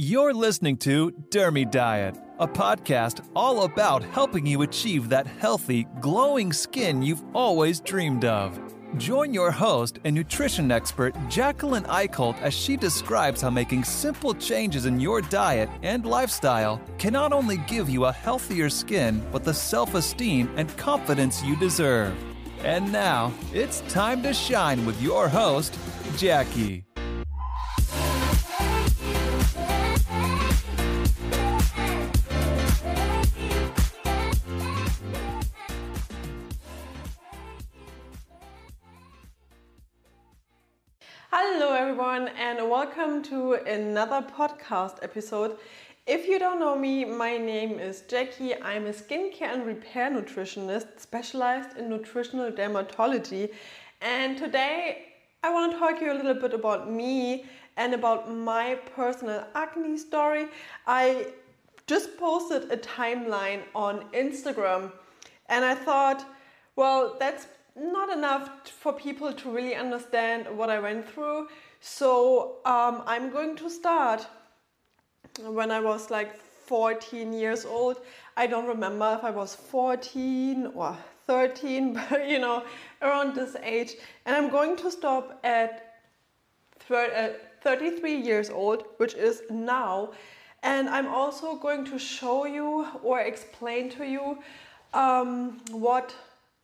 You're listening to Dermy Diet, a podcast all about helping you achieve that healthy, glowing skin you've always dreamed of. Join your host and nutrition expert, Jacqueline Eicholt, as she describes how making simple changes in your diet and lifestyle can not only give you a healthier skin, but the self esteem and confidence you deserve. And now, it's time to shine with your host, Jackie. Everyone, and welcome to another podcast episode. If you don't know me, my name is Jackie. I'm a skincare and repair nutritionist specialized in nutritional dermatology. And today I want to talk to you a little bit about me and about my personal acne story. I just posted a timeline on Instagram and I thought, well, that's not enough for people to really understand what I went through. So um, I'm going to start when I was like 14 years old. I don't remember if I was 14 or 13, but you know, around this age. And I'm going to stop at uh, 33 years old, which is now. And I'm also going to show you or explain to you um, what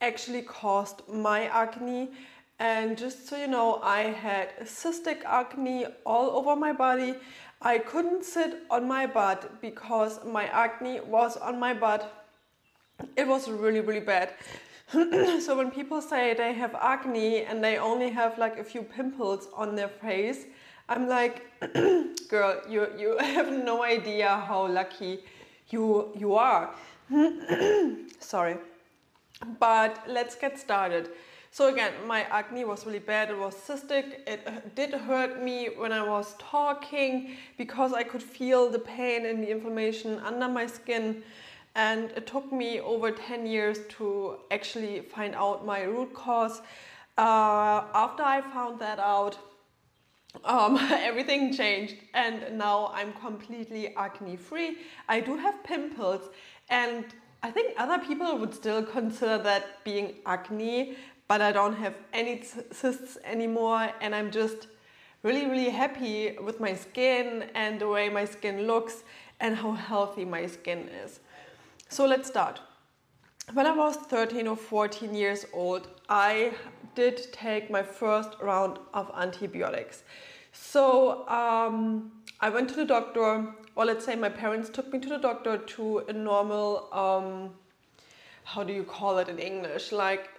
actually caused my acne. And just so you know, I had cystic acne all over my body. I couldn't sit on my butt because my acne was on my butt. It was really, really bad. so when people say they have acne and they only have like a few pimples on their face, I'm like, girl, you you have no idea how lucky you you are. Sorry. But let's get started. So again, my acne was really bad. It was cystic. It did hurt me when I was talking because I could feel the pain and the inflammation under my skin. And it took me over 10 years to actually find out my root cause. Uh, after I found that out, um, everything changed and now I'm completely acne free. I do have pimples and I think other people would still consider that being acne, but I don't have any cysts anymore and I'm just really, really happy with my skin and the way my skin looks and how healthy my skin is. So let's start. When I was 13 or 14 years old, I did take my first round of antibiotics. So um, I went to the doctor, or let's say my parents took me to the doctor to a normal, um, how do you call it in English? Like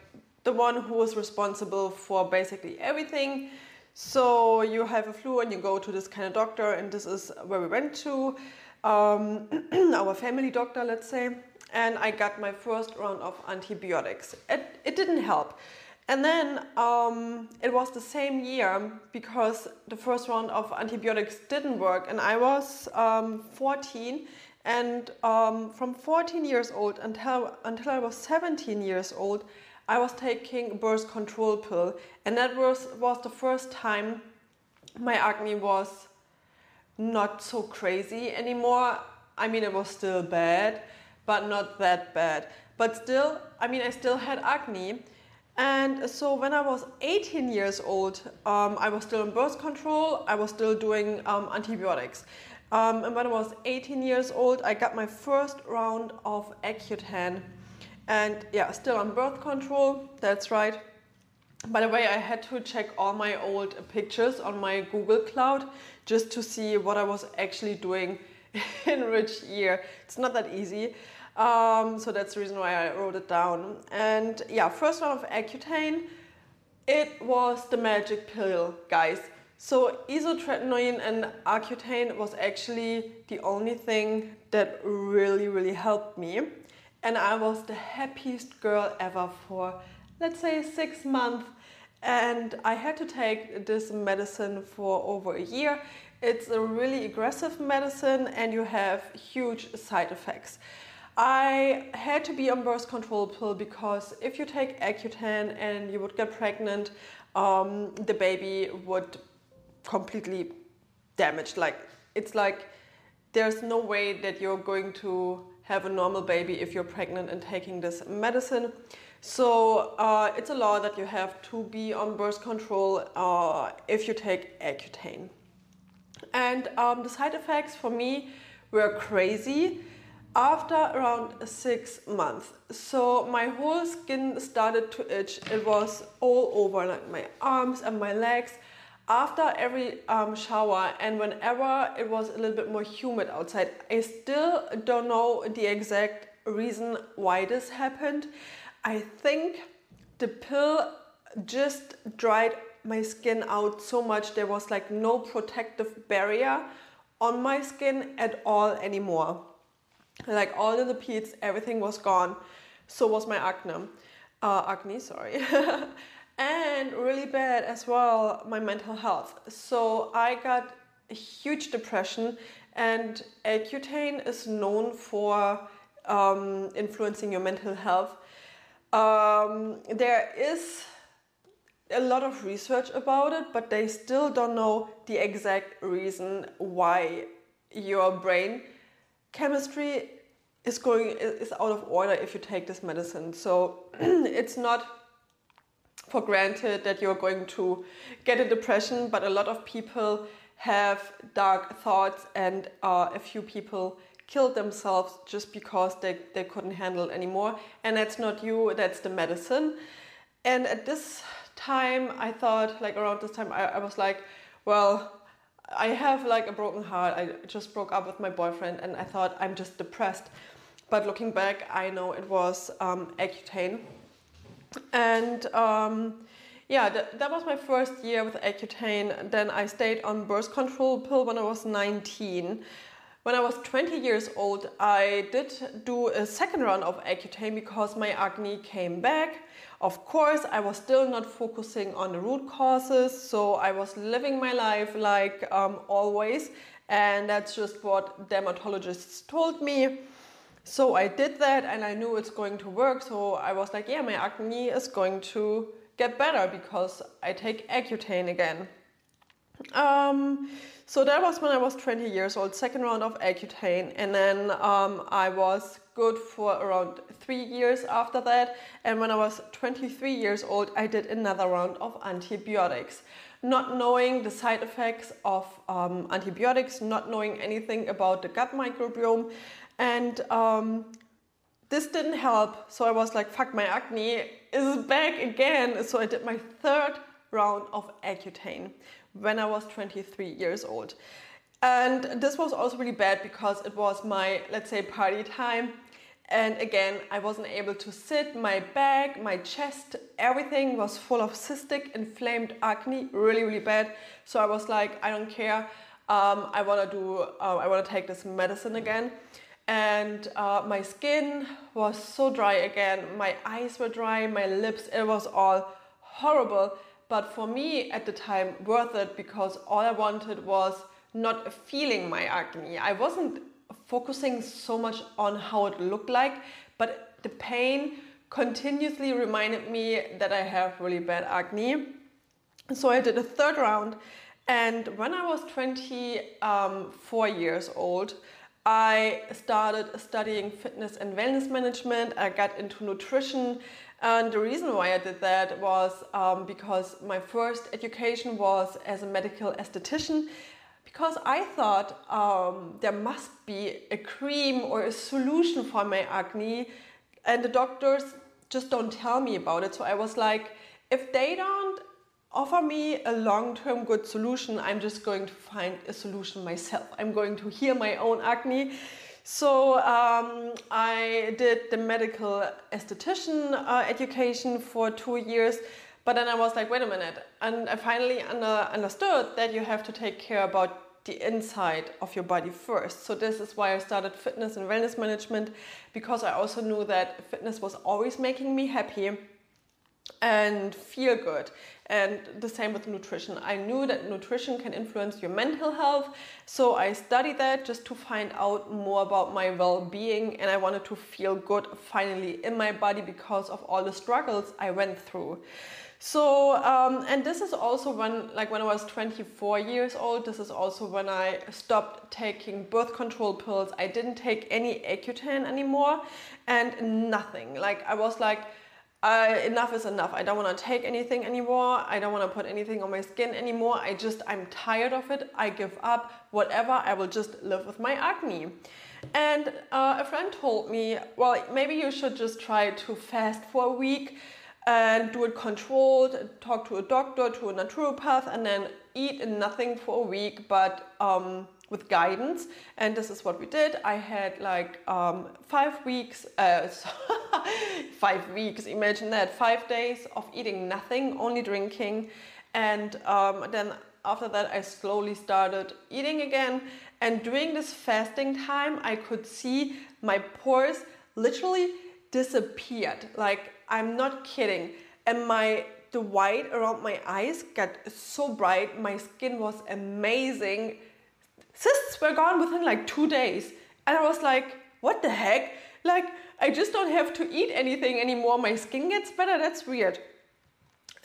the one who is responsible for basically everything. So you have a flu and you go to this kind of doctor, and this is where we went to um, our family doctor, let's say. And I got my first round of antibiotics. It, it didn't help. And then um, it was the same year because the first round of antibiotics didn't work, and I was um, 14. And um, from 14 years old until until I was 17 years old, I was taking birth control pill, and that was was the first time my acne was not so crazy anymore. I mean, it was still bad, but not that bad. But still, I mean, I still had acne and so when I was 18 years old, um, I was still on birth control, I was still doing um, antibiotics. Um, and when I was 18 years old, I got my first round of Accutane. And yeah, still on birth control, that's right. By the way, I had to check all my old pictures on my Google Cloud just to see what I was actually doing in which year. It's not that easy. Um, so that's the reason why I wrote it down. And yeah, first one of Accutane, it was the magic pill, guys. So isotretinoin and Accutane was actually the only thing that really, really helped me. And I was the happiest girl ever for, let's say, six months. And I had to take this medicine for over a year. It's a really aggressive medicine and you have huge side effects. I had to be on birth control pill because if you take Accutane and you would get pregnant, um, the baby would completely damaged. Like it's like there's no way that you're going to have a normal baby if you're pregnant and taking this medicine. So uh, it's a law that you have to be on birth control uh, if you take Accutane. And um, the side effects for me were crazy after around six months. So my whole skin started to itch. It was all over, like my arms and my legs after every um, shower and whenever it was a little bit more humid outside. I still don't know the exact reason why this happened. I think the pill just dried my skin out so much there was like no protective barrier on my skin at all anymore. Like all the lipids, everything was gone. So was my acne. Uh, acne, sorry. and really bad as well my mental health. So I got a huge depression, and Accutane is known for um, influencing your mental health. Um, there is a lot of research about it, but they still don't know the exact reason why your brain chemistry is going is out of order if you take this medicine. So it's not for granted that you're going to get a depression, but a lot of people have dark thoughts, and uh, a few people killed themselves just because they, they couldn't handle anymore. And that's not you, that's the medicine. And at this time, I thought, like around this time, I, I was like, well, I have like a broken heart. I just broke up with my boyfriend, and I thought I'm just depressed. But looking back, I know it was um, Accutane and um, yeah, that, that was my first year with Accutane. Then I stayed on birth control pill when I was 19. When I was 20 years old, I did do a second round of Accutane because my acne came back. Of course, I was still not focusing on the root causes, so I was living my life like um, always, and that's just what dermatologists told me. So I did that and I knew it's going to work. So I was like, yeah, my acne is going to get better because I take Accutane again. Um, so that was when I was 20 years old, second round of Accutane. And then um, I was good for around three years after that. And when I was 23 years old, I did another round of antibiotics. Not knowing the side effects of um, antibiotics, not knowing anything about the gut microbiome, and um, this didn't help. So I was like, fuck, my acne is back again. So I did my third round of Accutane when I was 23 years old. And this was also really bad because it was my, let's say, party time. And again, I wasn't able to sit. My back, my chest, everything was full of cystic, inflamed acne, really, really bad. So I was like, I don't care. Um, I want to do. Uh, I want to take this medicine again and uh, my skin was so dry again. My eyes were dry. My lips it was all horrible. But for me at the time worth it because all i wanted was not feeling my acne. I wasn't focusing so much on how it looked like but the pain continuously reminded me that i have really bad acne. So i did a third round. And when i was 24 years old I started studying fitness and wellness management. I got into nutrition. And the reason why I did that was um, because my first education was as a medical esthetician. Because I thought um, there must be a cream or a solution for my acne, and the doctors just don't tell me about it. So I was like, if they don't offer me a long-term good solution, I'm just going to find a solution myself. I'm going to heal my own acne. So um, I did the medical esthetician uh, education for two years, but then I was like, wait a minute, and I finally under, understood that you have to take care about the inside of your body first. So this is why I started fitness and wellness management because I also knew that fitness was always making me happy and feel good. And the same with nutrition. I knew that nutrition can influence your mental health, so I studied that just to find out more about my well being. And I wanted to feel good finally in my body because of all the struggles I went through. So, um, and this is also when, like when I was 24 years old, this is also when I stopped taking birth control pills. I didn't take any Accutane anymore and nothing. Like I was like, uh, enough is enough. I don't want to take anything anymore. I don't want to put anything on my skin anymore. I just, I'm tired of it. I give up. Whatever. I will just live with my acne. And uh, a friend told me, well, maybe you should just try to fast for a week and do it controlled, talk to a doctor, to a naturopath, and then eat nothing for a week, but um, with guidance. And this is what we did. I had like um, five weeks, uh, five weeks, imagine that, five days of eating nothing, only drinking. And um, then after that, I slowly started eating again. And during this fasting time, I could see my pores literally disappeared. Like I'm not kidding. And my the white around my eyes got so bright. My skin was amazing. Cysts were gone within like two days. And I was like, what the heck? Like, I just don't have to eat anything anymore. My skin gets better. That's weird.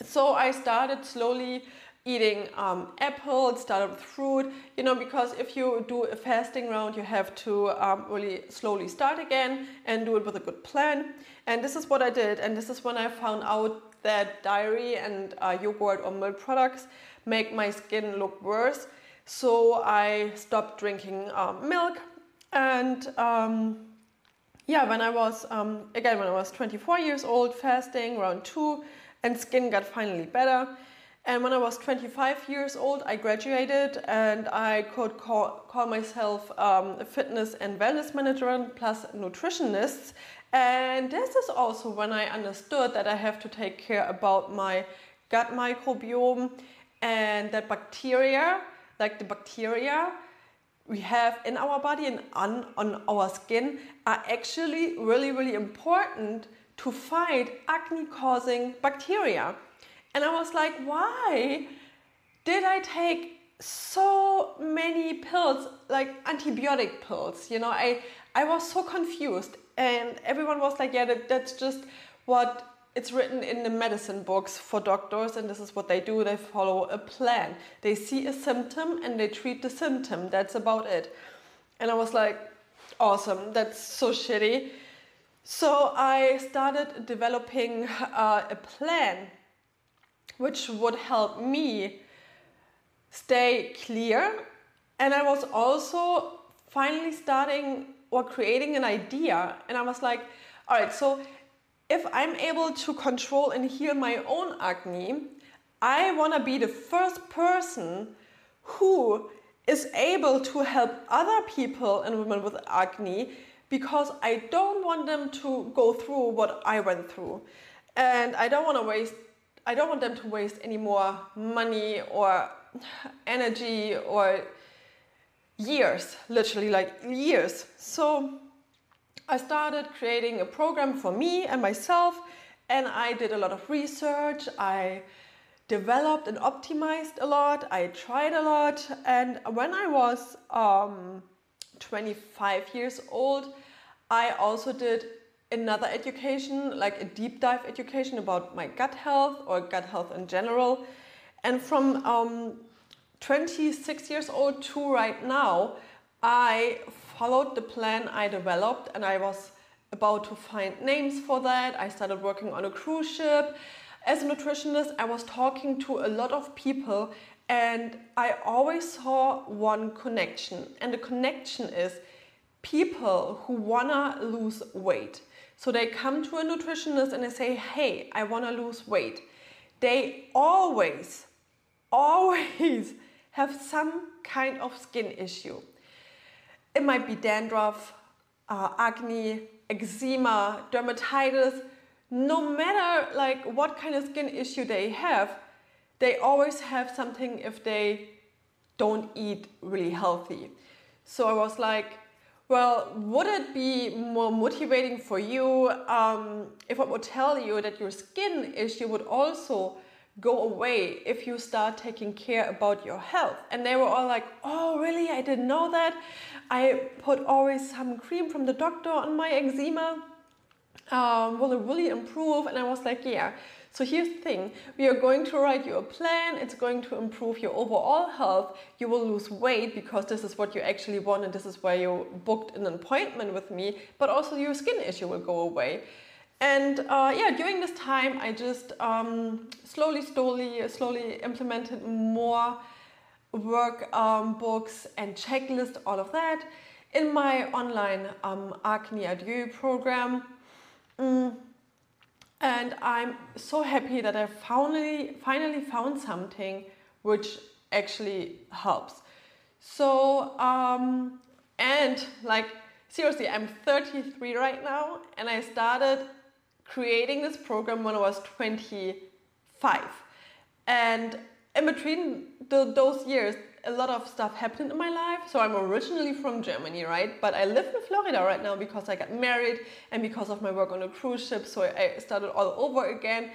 So I started slowly eating um, apples, started with fruit, you know, because if you do a fasting round, you have to um, really slowly start again and do it with a good plan. And this is what I did, and this is when I found out that dairy and uh, yogurt or milk products make my skin look worse. So I stopped drinking um, milk, and um, yeah, when I was um, again when I was 24 years old, fasting around two, and skin got finally better. And when I was 25 years old, I graduated and I could call, call myself um, a fitness and wellness manager plus nutritionist. And this is also when I understood that I have to take care about my gut microbiome and that bacteria, like the bacteria we have in our body and on, on our skin, are actually really, really important to fight acne causing bacteria. And I was like, why did I take so many pills, like antibiotic pills? You know, I, I was so confused. And everyone was like, yeah, that, that's just what it's written in the medicine books for doctors, and this is what they do. They follow a plan. They see a symptom and they treat the symptom. That's about it. And I was like, awesome, that's so shitty. So I started developing uh, a plan which would help me stay clear. And I was also finally starting or creating an idea. And I was like, all right, so if I'm able to control and heal my own acne, I want to be the first person who is able to help other people and women with acne because I don't want them to go through what I went through. And I don't want to waste I don't want them to waste any more money or energy or years, literally like years. So I started creating a program for me and myself, and I did a lot of research. I developed and optimized a lot. I tried a lot, and when I was um, 25 years old, I also did another education, like a deep dive education about my gut health or gut health in general. And from um, 26 years old to right now, I followed the plan I developed and I was about to find names for that. I started working on a cruise ship. As a nutritionist, I was talking to a lot of people and I always saw one connection. And the connection is people who wanna lose weight. So they come to a nutritionist and they say, hey, I want to lose weight. They always, always have some kind of skin issue. It might be dandruff, uh, acne, eczema, dermatitis. No matter like what kind of skin issue they have, they always have something if they don't eat really healthy. So I was like, well, would it be more motivating for you um, if I would tell you that your skin issue would also go away if you start taking care about your health? And they were all like, oh, really? I didn't know that. I put always some cream from the doctor on my eczema. Um, will it really improve? And I was like, yeah. So here's the thing we are going to write you a plan, it's going to improve your overall health. You will lose weight because this is what you actually want and this is why you booked an appointment with me, but also your skin issue will go away. And uh, yeah, during this time, I just um, slowly, slowly, slowly implemented more work um, and checklist, all of that in my online um, Acne Adieu program. Mm. And I'm so happy that I finally, finally found something which actually helps. So, um, and like seriously, I'm 33 right now, and I started creating this program when I was 25. And in between the, those years, a lot of stuff happened in my life. So I'm originally from Germany, right? But I live in Florida right now because I got married and because of my work on a cruise ship. So I started all over again.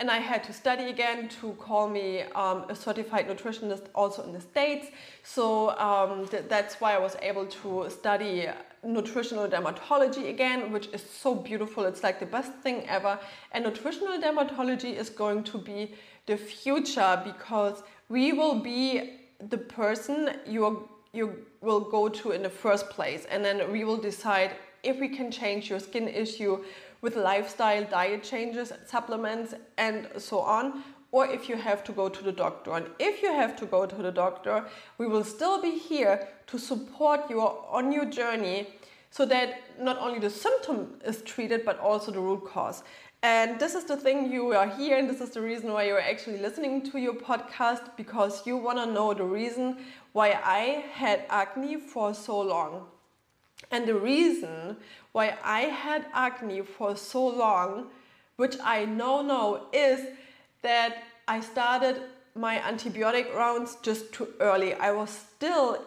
And I had to study again to call me um, a certified nutritionist also in the States. So um, th- that's why I was able to study nutritional dermatology again, which is so beautiful. It's like the best thing ever. And nutritional dermatology is going to be the future because we will be the person you you will go to in the first place and then we will decide if we can change your skin issue with lifestyle diet changes supplements and so on or if you have to go to the doctor and if you have to go to the doctor we will still be here to support you on your journey so that not only the symptom is treated but also the root cause and this is the thing you are here, and this is the reason why you're actually listening to your podcast because you want to know the reason why I had acne for so long. And the reason why I had acne for so long, which I now know, is that I started my antibiotic rounds just too early. I was still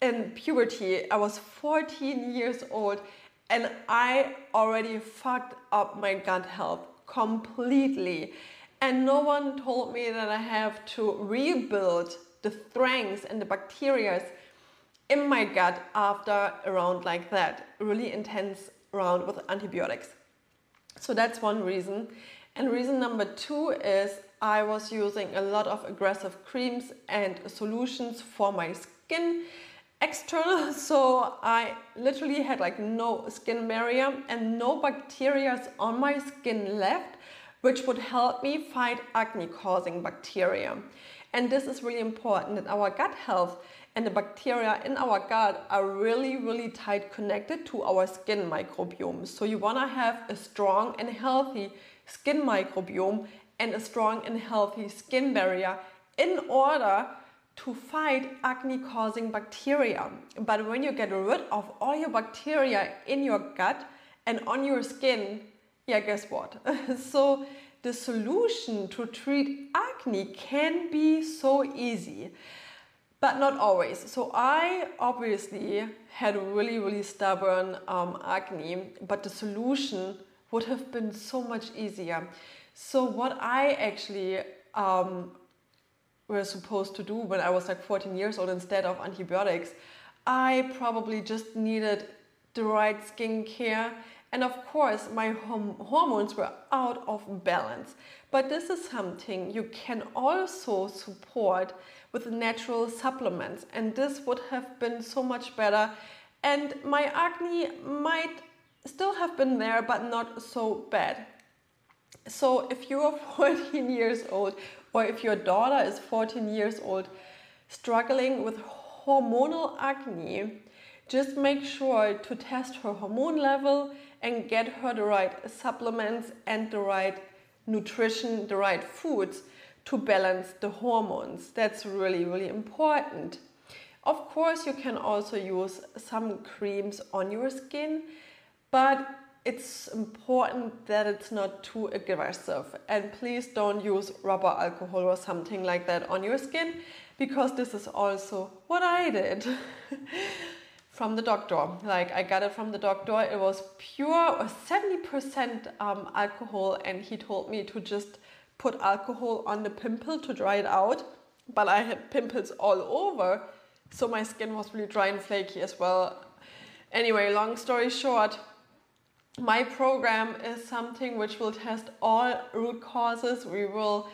in puberty, I was 14 years old and I already fucked up my gut health completely. And no one told me that I have to rebuild the strengths and the bacteria in my gut after a round like that, really intense round with antibiotics. So that's one reason. And reason number two is I was using a lot of aggressive creams and solutions for my skin external. So I literally had like no skin barrier and no bacteria on my skin left which would help me fight acne causing bacteria. And this is really important that our gut health. And the bacteria in our gut are really really tight connected to our skin microbiome. So you want to have a strong and healthy skin microbiome and a strong and healthy skin barrier in order to fight acne causing bacteria. But when you get rid of all your bacteria in your gut and on your skin, yeah, guess what? so the solution to treat acne can be so easy, but not always. So I obviously had really, really stubborn um, acne, but the solution would have been so much easier. So what I actually um, were supposed to do when I was like 14 years old instead of antibiotics. I probably just needed the right skincare. And of course, my hormones were out of balance. But this is something you can also support with natural supplements. And this would have been so much better. And my acne might still have been there, but not so bad. So if you are 14 years old or if your daughter is 14 years old struggling with hormonal acne, just make sure to test her hormone level and get her the right supplements and the right nutrition, the right foods to balance the hormones. That's really, really important. Of course, you can also use some creams on your skin, but it's important that it's not too aggressive and please don't use rubber alcohol or something like that on your skin because this is also what I did from the doctor. Like I got it from the doctor, it was pure 70% um, alcohol, and he told me to just put alcohol on the pimple to dry it out. But I had pimples all over, so my skin was really dry and flaky as well. Anyway, long story short, my program is something which will test all root causes. We will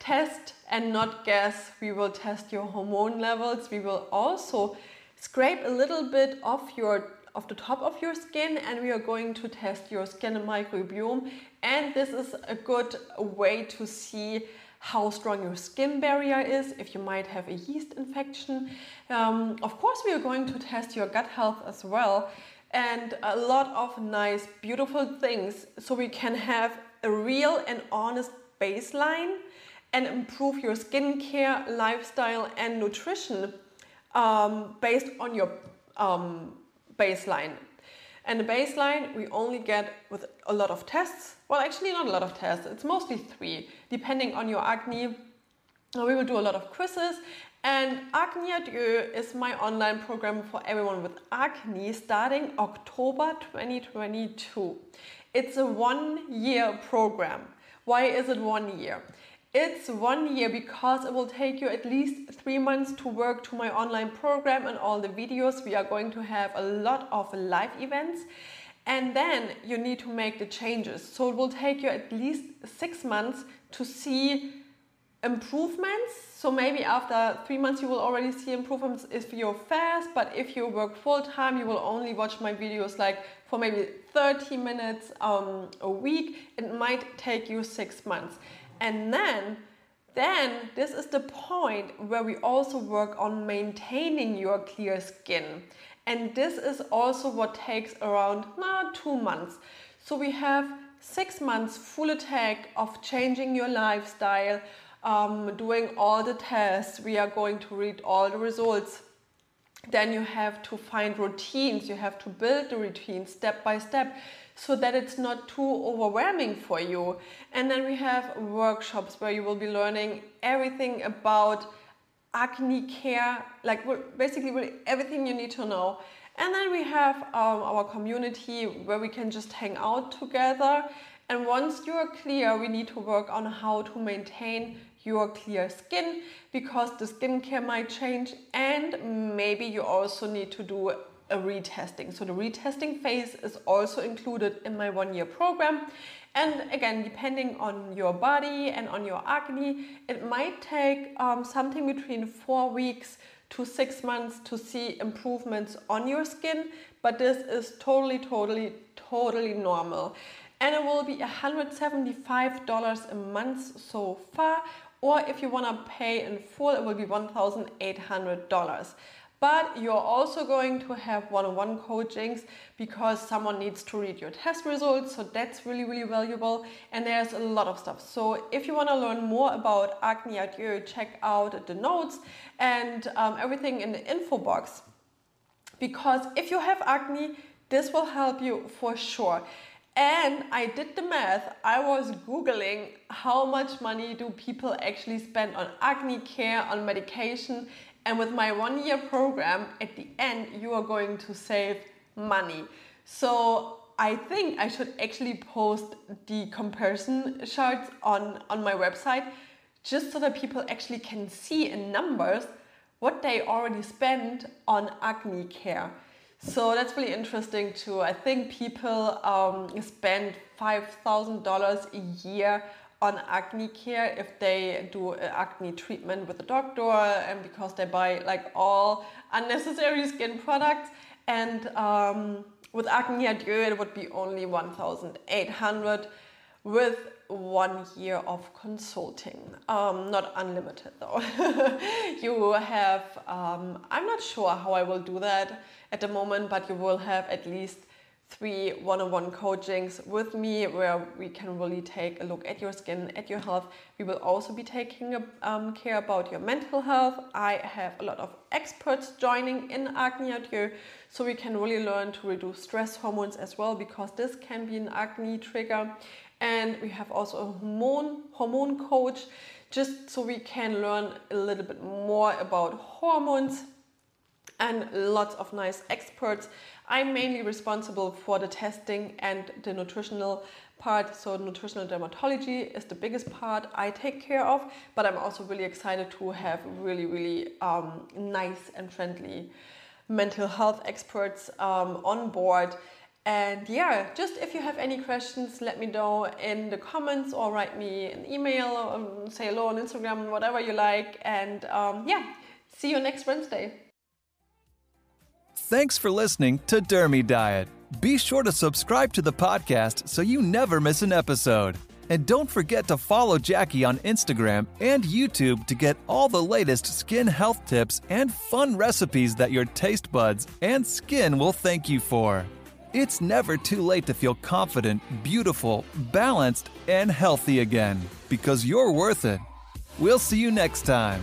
test and not guess. We will test your hormone levels. We will also scrape a little bit off your of the top of your skin and we are going to test your skin microbiome and this is a good way to see how strong your skin barrier is, if you might have a yeast infection. Um, of course, we are going to test your gut health as well, and a lot of nice, beautiful things so we can have a real and honest baseline and improve your skincare, lifestyle, and nutrition um, based on your um, baseline. And the baseline we only get with a lot of tests. Well, actually, not a lot of tests, it's mostly three, depending on your acne. We will do a lot of quizzes. And Acne Adieu is my online program for everyone with acne starting October 2022. It's a one year program. Why is it one year? It's one year because it will take you at least three months to work to my online program and all the videos. We are going to have a lot of live events and then you need to make the changes. So it will take you at least six months to see improvements. So maybe after three months you will already see improvements if you're fast, but if you work full time, you will only watch my videos like for maybe 30 minutes um, a week. It might take you six months. And then then this is the point where we also work on maintaining your clear skin. And this is also what takes around nah, two months. So we have six months full attack of changing your lifestyle, um, doing all the tests. We are going to read all the results. Then you have to find routines. You have to build the routine step by step so that it's not too overwhelming for you. And then we have workshops where you will be learning everything about acne care, like basically everything you need to know. And then we have um, our community where we can just hang out together. And once you are clear, we need to work on how to maintain your clear skin because the skincare might change and maybe you also need to do a retesting. So the retesting phase is also included in my one year program. And again, depending on your body and on your acne, it might take um, something between four weeks to six months to see improvements on your skin. But this is totally, totally, totally normal. And it will be $175 a month so far. Or if you want to pay in full, it will be $1,800 but you're also going to have one-on-one coachings because someone needs to read your test results so that's really really valuable and there's a lot of stuff. So if you want to learn more about acne adieu check out the notes and um, everything in the info box. Because if you have acne this will help you for sure and I did the math. I was Googling how much money do people actually spend on acne care, on medication, and with my one year program, at the end, you are going to save money. So I think I should actually post the comparison charts on, on my website just so that people actually can see in numbers what they already spend on acne care. So that's really interesting too. I think people um, spend $5,000 a year on acne care if they do acne treatment with a doctor and because they buy like all unnecessary skin products and um, with acne adieu it would be only 1800 with one year of consulting. Um, not unlimited though. You have um, i'm not sure how i will do that at the moment but you will have at least three one-on-one coachings with me where we can really take a look at your skin at your health. We will also be taking um, care about your mental health. I have a lot of experts joining in acne adieu so we can really learn to reduce stress hormones as well because this can be an acne trigger and we have also a hormone hormone coach just so we can learn a little bit more about hormones and lots of nice experts I'm mainly responsible for the testing and the nutritional part. So, nutritional dermatology is the biggest part I take care of, but I'm also really excited to have really, really um, nice and friendly mental health experts um, on board. And yeah, just if you have any questions, let me know in the comments or write me an email or um, say hello on Instagram, whatever you like. And um, yeah, see you next Wednesday. Thanks for listening to Dermy Diet. Be sure to subscribe to the podcast so you never miss an episode. And don't forget to follow Jackie on Instagram and YouTube to get all the latest skin health tips and fun recipes that your taste buds and skin will thank you for. It's never too late to feel confident, beautiful, balanced, and healthy again because you're worth it. We'll see you next time.